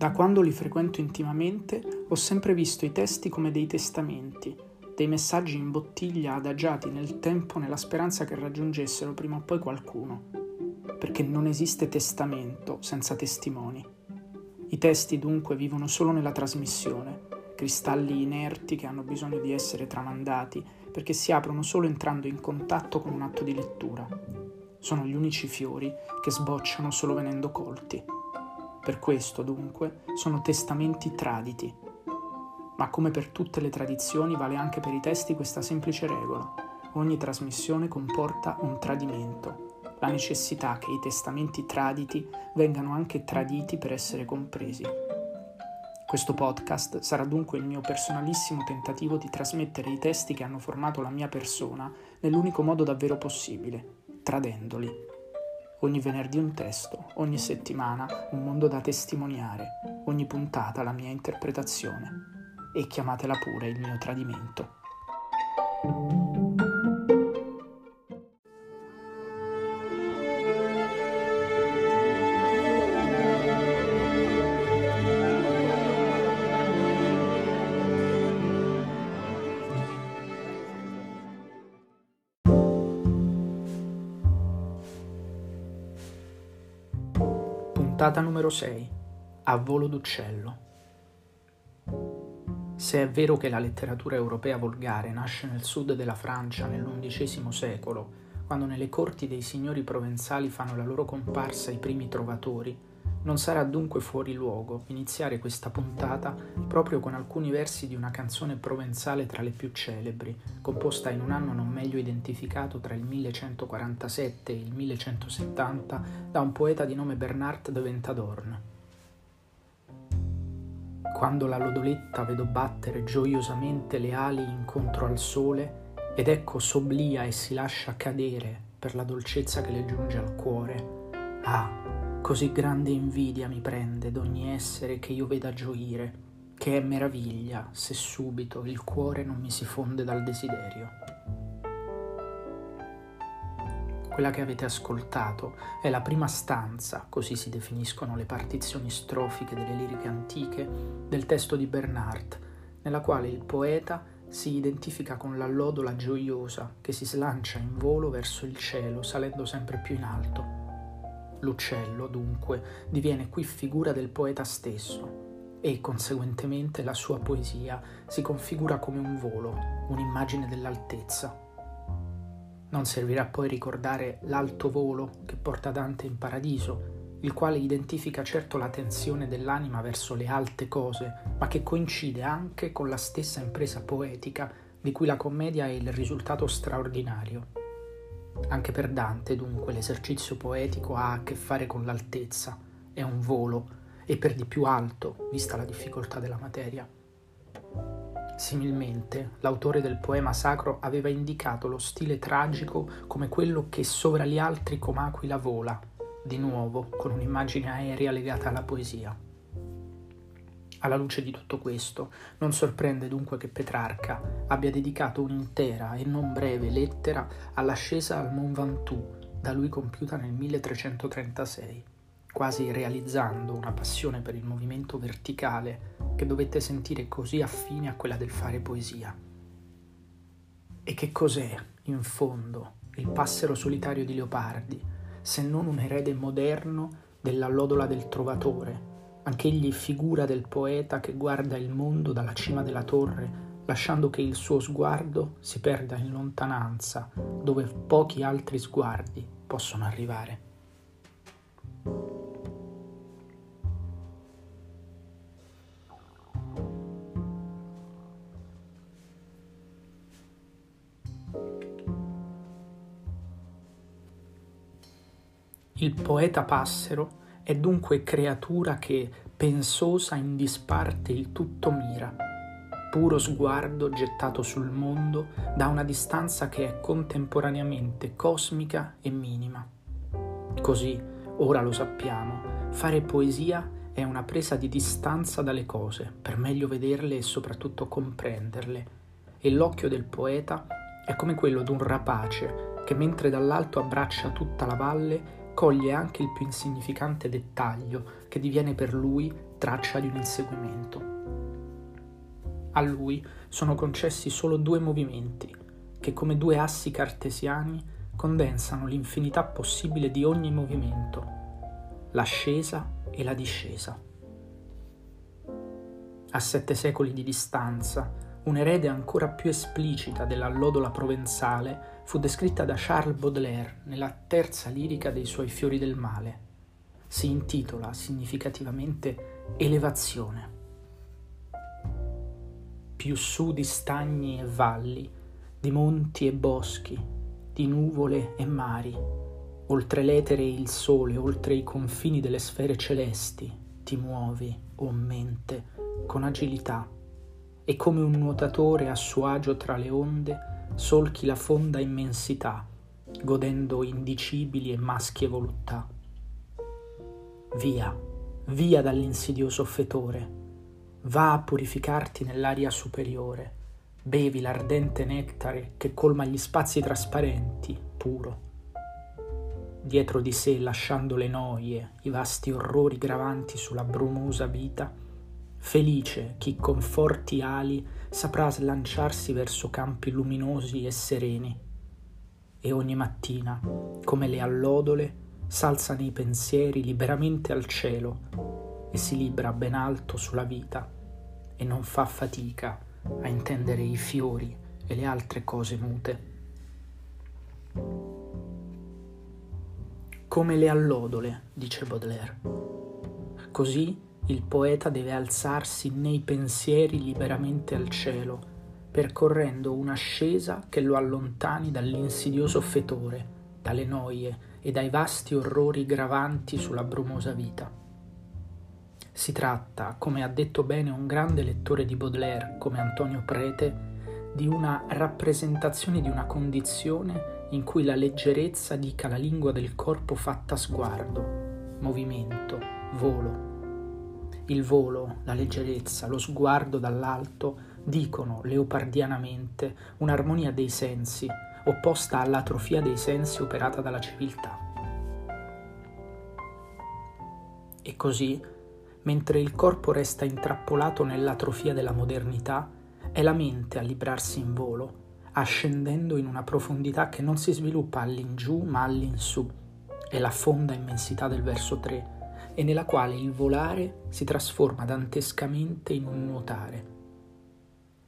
Da quando li frequento intimamente ho sempre visto i testi come dei testamenti, dei messaggi in bottiglia adagiati nel tempo nella speranza che raggiungessero prima o poi qualcuno, perché non esiste testamento senza testimoni. I testi dunque vivono solo nella trasmissione, cristalli inerti che hanno bisogno di essere tramandati perché si aprono solo entrando in contatto con un atto di lettura. Sono gli unici fiori che sbocciano solo venendo colti. Per questo, dunque, sono testamenti traditi. Ma come per tutte le tradizioni vale anche per i testi questa semplice regola. Ogni trasmissione comporta un tradimento, la necessità che i testamenti traditi vengano anche traditi per essere compresi. Questo podcast sarà dunque il mio personalissimo tentativo di trasmettere i testi che hanno formato la mia persona nell'unico modo davvero possibile, tradendoli. Ogni venerdì un testo, ogni settimana un mondo da testimoniare, ogni puntata la mia interpretazione. E chiamatela pure il mio tradimento. Puntata numero 6. A volo d'uccello. Se è vero che la letteratura europea volgare nasce nel sud della Francia nell'undicesimo secolo, quando nelle corti dei signori provenzali fanno la loro comparsa i primi trovatori, non sarà dunque fuori luogo iniziare questa puntata proprio con alcuni versi di una canzone provenzale tra le più celebri, composta in un anno non meglio identificato tra il 1147 e il 1170 da un poeta di nome Bernard de Ventadorn. Quando la lodoletta vedo battere gioiosamente le ali incontro al sole, ed ecco s'oblia e si lascia cadere per la dolcezza che le giunge al cuore, ah, Così grande invidia mi prende d'ogni essere che io veda gioire, che è meraviglia se subito il cuore non mi si fonde dal desiderio. Quella che avete ascoltato è la prima stanza, così si definiscono le partizioni strofiche delle liriche antiche, del testo di Bernard, nella quale il poeta si identifica con l'allodola gioiosa che si slancia in volo verso il cielo, salendo sempre più in alto L'uccello, dunque, diviene qui figura del poeta stesso e, conseguentemente, la sua poesia si configura come un volo, un'immagine dell'altezza. Non servirà poi ricordare l'alto volo che porta Dante in paradiso, il quale identifica certo la tensione dell'anima verso le alte cose, ma che coincide anche con la stessa impresa poetica di cui la commedia è il risultato straordinario. Anche per Dante, dunque, l'esercizio poetico ha a che fare con l'altezza, è un volo, e per di più alto, vista la difficoltà della materia. Similmente, l'autore del poema sacro aveva indicato lo stile tragico come quello che sovra gli altri come aquila vola, di nuovo con un'immagine aerea legata alla poesia. Alla luce di tutto questo, non sorprende dunque che Petrarca abbia dedicato un'intera e non breve lettera all'ascesa al Mont Ventoux, da lui compiuta nel 1336, quasi realizzando una passione per il movimento verticale che dovette sentire così affine a quella del fare poesia. E che cos'è, in fondo, il passero solitario di Leopardi, se non un erede moderno della lodola del trovatore, Anch'egli figura del poeta che guarda il mondo dalla cima della torre, lasciando che il suo sguardo si perda in lontananza, dove pochi altri sguardi possono arrivare. Il poeta passero è dunque creatura che, pensosa in disparte, il tutto mira, puro sguardo gettato sul mondo da una distanza che è contemporaneamente cosmica e minima. Così, ora lo sappiamo, fare poesia è una presa di distanza dalle cose per meglio vederle e soprattutto comprenderle, e l'occhio del poeta è come quello d'un rapace che mentre dall'alto abbraccia tutta la valle coglie anche il più insignificante dettaglio che diviene per lui traccia di un inseguimento. A lui sono concessi solo due movimenti, che come due assi cartesiani condensano l'infinità possibile di ogni movimento, l'ascesa e la discesa. A sette secoli di distanza, un'erede ancora più esplicita dell'allodola provenzale fu descritta da Charles Baudelaire nella terza lirica dei suoi Fiori del Male. Si intitola significativamente Elevazione più su di stagni e valli, di monti e boschi, di nuvole e mari, oltre l'etere e il sole, oltre i confini delle sfere celesti, ti muovi, o oh mente, con agilità, e come un nuotatore a suo agio tra le onde, solchi la fonda immensità, godendo indicibili e maschie voluttà. Via, via dall'insidioso fetore, Va a purificarti nell'aria superiore, bevi l'ardente nettare che colma gli spazi trasparenti, puro. Dietro di sé, lasciando le noie, i vasti orrori gravanti sulla brumosa vita, felice chi con forti ali saprà slanciarsi verso campi luminosi e sereni. E ogni mattina, come le allodole, s'alza nei pensieri liberamente al cielo e si libra ben alto sulla vita e non fa fatica a intendere i fiori e le altre cose mute. Come le allodole, dice Baudelaire. Così il poeta deve alzarsi nei pensieri liberamente al cielo, percorrendo un'ascesa che lo allontani dall'insidioso fetore, dalle noie e dai vasti orrori gravanti sulla brumosa vita. Si tratta, come ha detto bene un grande lettore di Baudelaire come Antonio Prete, di una rappresentazione di una condizione in cui la leggerezza dica la lingua del corpo fatta sguardo, movimento, volo. Il volo, la leggerezza, lo sguardo dall'alto dicono leopardianamente un'armonia dei sensi, opposta all'atrofia dei sensi operata dalla civiltà. E così mentre il corpo resta intrappolato nell'atrofia della modernità, è la mente a librarsi in volo, ascendendo in una profondità che non si sviluppa all'ingiù ma all'insù, è la fonda immensità del verso 3, e nella quale il volare si trasforma dantescamente in un nuotare.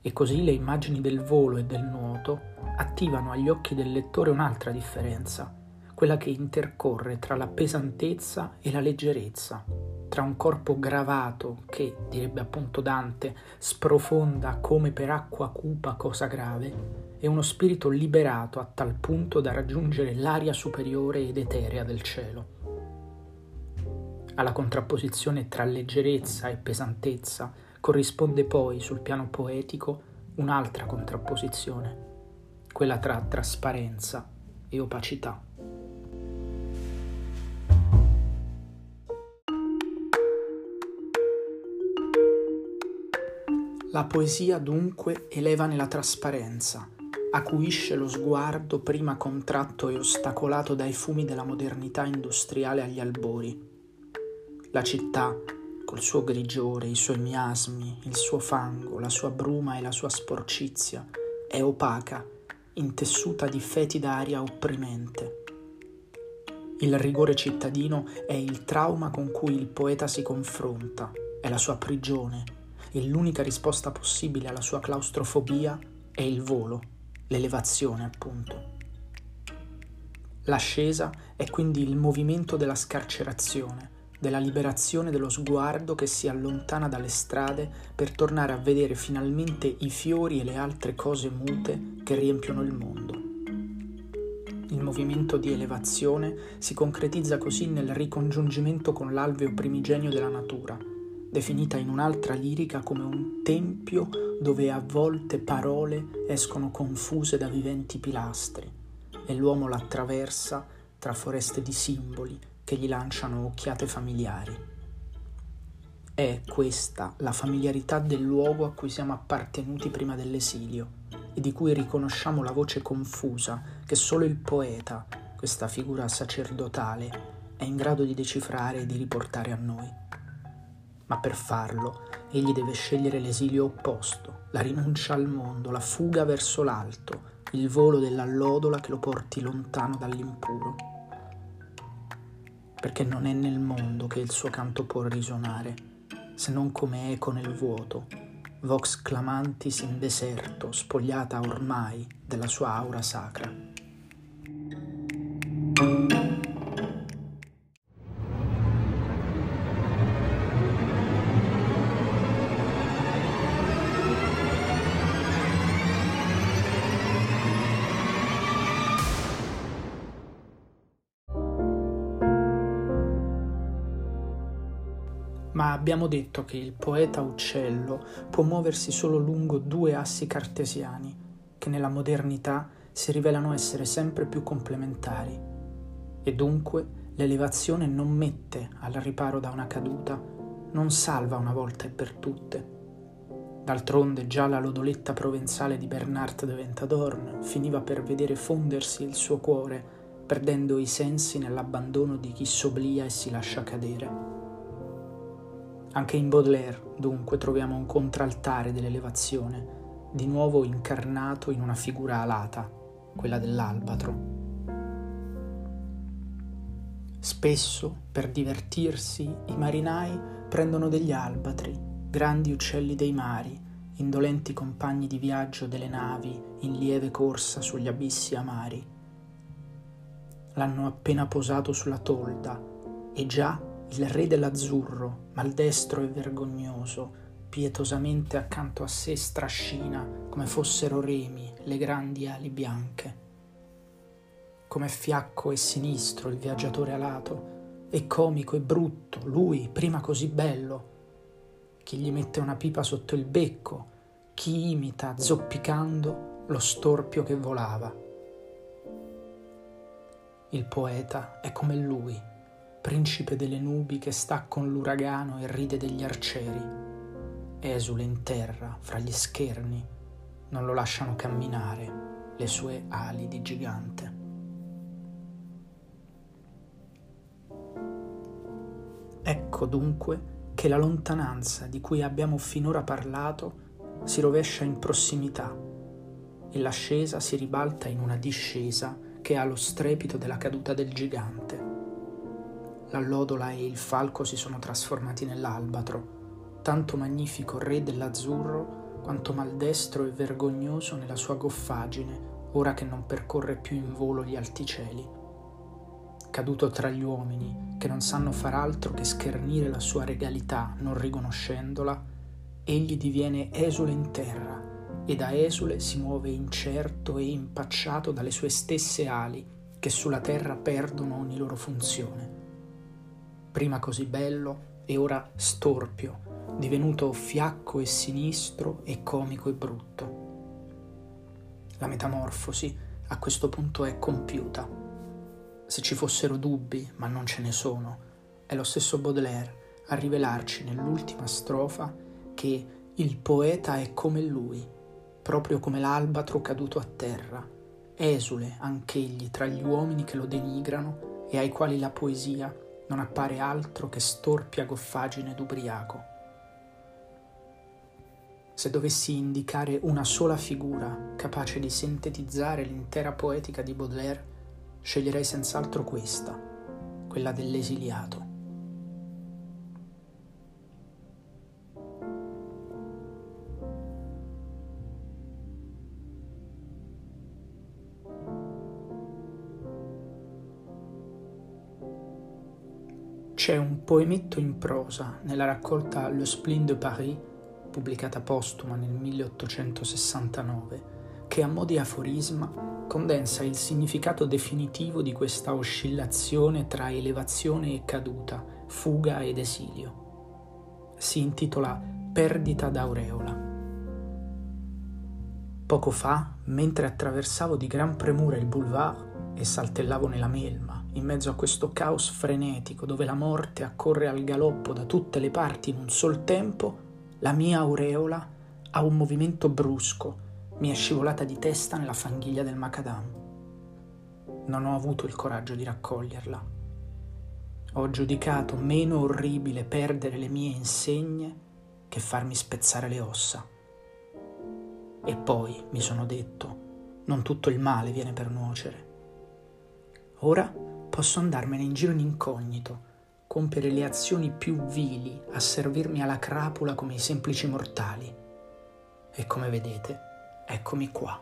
E così le immagini del volo e del nuoto attivano agli occhi del lettore un'altra differenza, quella che intercorre tra la pesantezza e la leggerezza, tra un corpo gravato che, direbbe appunto Dante, sprofonda come per acqua cupa cosa grave, e uno spirito liberato a tal punto da raggiungere l'aria superiore ed eterea del cielo. Alla contrapposizione tra leggerezza e pesantezza corrisponde poi sul piano poetico un'altra contrapposizione, quella tra trasparenza e opacità. La poesia dunque eleva nella trasparenza, acuisce lo sguardo prima contratto e ostacolato dai fumi della modernità industriale agli albori. La città, col suo grigiore, i suoi miasmi, il suo fango, la sua bruma e la sua sporcizia, è opaca, intessuta di fetida aria opprimente. Il rigore cittadino è il trauma con cui il poeta si confronta, è la sua prigione, e l'unica risposta possibile alla sua claustrofobia è il volo, l'elevazione appunto. L'ascesa è quindi il movimento della scarcerazione, della liberazione dello sguardo che si allontana dalle strade per tornare a vedere finalmente i fiori e le altre cose mute che riempiono il mondo. Il movimento di elevazione si concretizza così nel ricongiungimento con l'alveo primigenio della natura, definita in un'altra lirica come un tempio dove a volte parole escono confuse da viventi pilastri e l'uomo l'attraversa tra foreste di simboli che gli lanciano occhiate familiari. È questa la familiarità del luogo a cui siamo appartenuti prima dell'esilio e di cui riconosciamo la voce confusa che solo il poeta, questa figura sacerdotale, è in grado di decifrare e di riportare a noi. ma per farlo egli deve scegliere l'esilio opposto, la rinuncia al mondo, la fuga verso l'alto, il volo dell'allodola che lo porti lontano dall'impuro. Perché non è nel mondo che il suo canto può risuonare, se non come eco nel vuoto, vox clamantis in deserto, spogliata ormai della sua aura sacra. Abbiamo detto che il poeta uccello può muoversi solo lungo due assi cartesiani, che nella modernità si rivelano essere sempre più complementari, e dunque l'elevazione non mette al riparo da una caduta, non salva una volta e per tutte. D'altronde già la lodoletta provenzale di Bernard de Ventadorn finiva per vedere fondersi il suo cuore, perdendo i sensi nell'abbandono di chi s'oblia e si lascia cadere. Anche in Baudelaire, dunque, troviamo un contraltare dell'elevazione, di nuovo incarnato in una figura alata, quella dell'albatro. Spesso, per divertirsi, i marinai prendono degli albatri, grandi uccelli dei mari, indolenti compagni di viaggio delle navi in lieve corsa sugli abissi amari. L'hanno appena posato sulla tolda e già il re dell'azzurro, maldestro e vergognoso, pietosamente accanto a sé strascina come fossero remi le grandi ali bianche. Come fiacco e sinistro il viaggiatore alato, e comico e brutto, lui prima così bello. Chi gli mette una pipa sotto il becco, chi imita, zoppicando, lo storpio che volava. Il poeta è come lui principe delle nubi che sta con l'uragano e ride degli arcieri. Esule in terra, fra gli scherni, non lo lasciano camminare le sue ali di gigante. Ecco dunque che la lontananza di cui abbiamo finora parlato si rovescia in prossimità e l'ascesa si ribalta in una discesa che ha lo strepito della caduta del gigante l'allodola e il falco si sono trasformati nell'albatro, tanto magnifico re dell'azzurro quanto maldestro e vergognoso nella sua goffaggine, ora che non percorre più in volo gli alti cieli. Caduto tra gli uomini, che non sanno far altro che schernire la sua regalità, non riconoscendola, egli diviene esule in terra, e da esule si muove incerto e impacciato dalle sue stesse ali, che sulla terra perdono ogni loro funzione prima così bello e ora storpio, divenuto fiacco e sinistro e comico e brutto. La metamorfosi a questo punto è compiuta. Se ci fossero dubbi, ma non ce ne sono, è lo stesso Baudelaire a rivelarci nell'ultima strofa che il poeta è come lui, proprio come l'albatro caduto a terra, esule anch'egli tra gli uomini che lo denigrano e ai quali la poesia non appare altro che storpia goffaggine d'ubriaco. Se dovessi indicare una sola figura capace di sintetizzare l'intera poetica di Baudelaire, sceglierei senz'altro questa, quella dell'esiliato. C'è un poemetto in prosa nella raccolta Le Spleen de Paris, pubblicata postuma nel 1869, che a mo' di aforisma condensa il significato definitivo di questa oscillazione tra elevazione e caduta, fuga ed esilio. Si intitola Perdita d'aureola. Poco fa, mentre attraversavo di gran premura il boulevard e saltellavo nella melma, in mezzo a questo caos frenetico dove la morte accorre al galoppo da tutte le parti in un sol tempo, la mia aureola a un movimento brusco mi è scivolata di testa nella fanghiglia del macadam. Non ho avuto il coraggio di raccoglierla. Ho giudicato meno orribile perdere le mie insegne che farmi spezzare le ossa. E poi mi sono detto, non tutto il male viene per nuocere. Ora posso andarmene in giro in incognito, compiere le azioni più vili, a servirmi alla crapula come i semplici mortali. E come vedete, eccomi qua,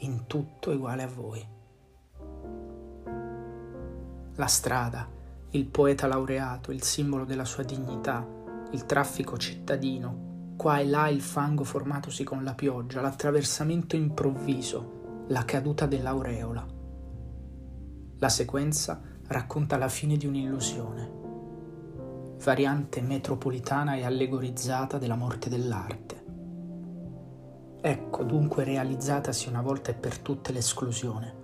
in tutto uguale a voi. La strada, il poeta laureato, il simbolo della sua dignità, il traffico cittadino, qua e là il fango formatosi con la pioggia, l'attraversamento improvviso, la caduta dell'aureola. La sequenza racconta la fine di un'illusione, variante metropolitana e allegorizzata della morte dell'arte. Ecco dunque realizzatasi una volta e per tutte l'esclusione.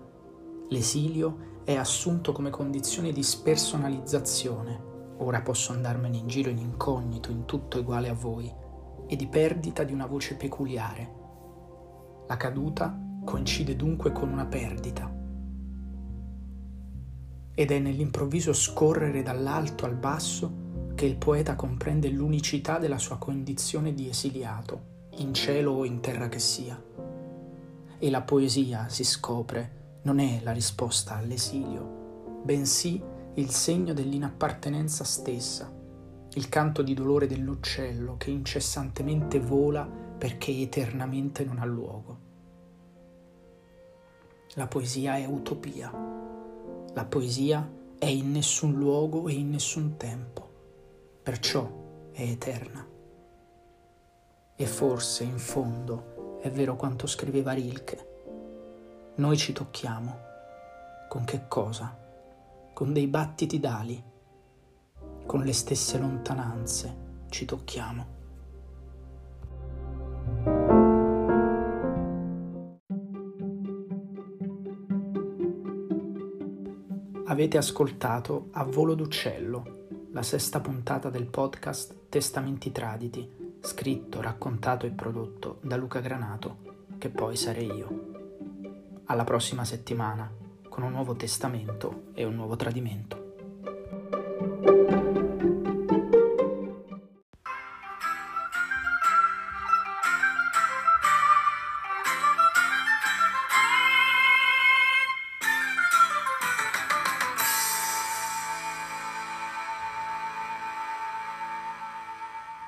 L'esilio è assunto come condizione di spersonalizzazione. Ora posso andarmene in giro in incognito, in tutto uguale a voi e di perdita di una voce peculiare. La caduta coincide dunque con una perdita. Ed è nell'improvviso scorrere dall'alto al basso che il poeta comprende l'unicità della sua condizione di esiliato, in cielo o in terra che sia. E la poesia, si scopre, non è la risposta all'esilio, bensì il segno dell'inappartenenza stessa il canto di dolore dell'uccello che incessantemente vola perché eternamente non ha luogo. La poesia è utopia. La poesia è in nessun luogo e in nessun tempo, perciò è eterna. E forse, in fondo, è vero quanto scriveva Rilke. Noi ci tocchiamo. Con che cosa? Con dei battiti d'ali con le stesse lontananze ci tocchiamo. Avete ascoltato A volo d'uccello, la sesta puntata del podcast Testamenti Traditi, scritto, raccontato e prodotto da Luca Granato, che poi sarei io. Alla prossima settimana con un nuovo testamento e un nuovo tradimento.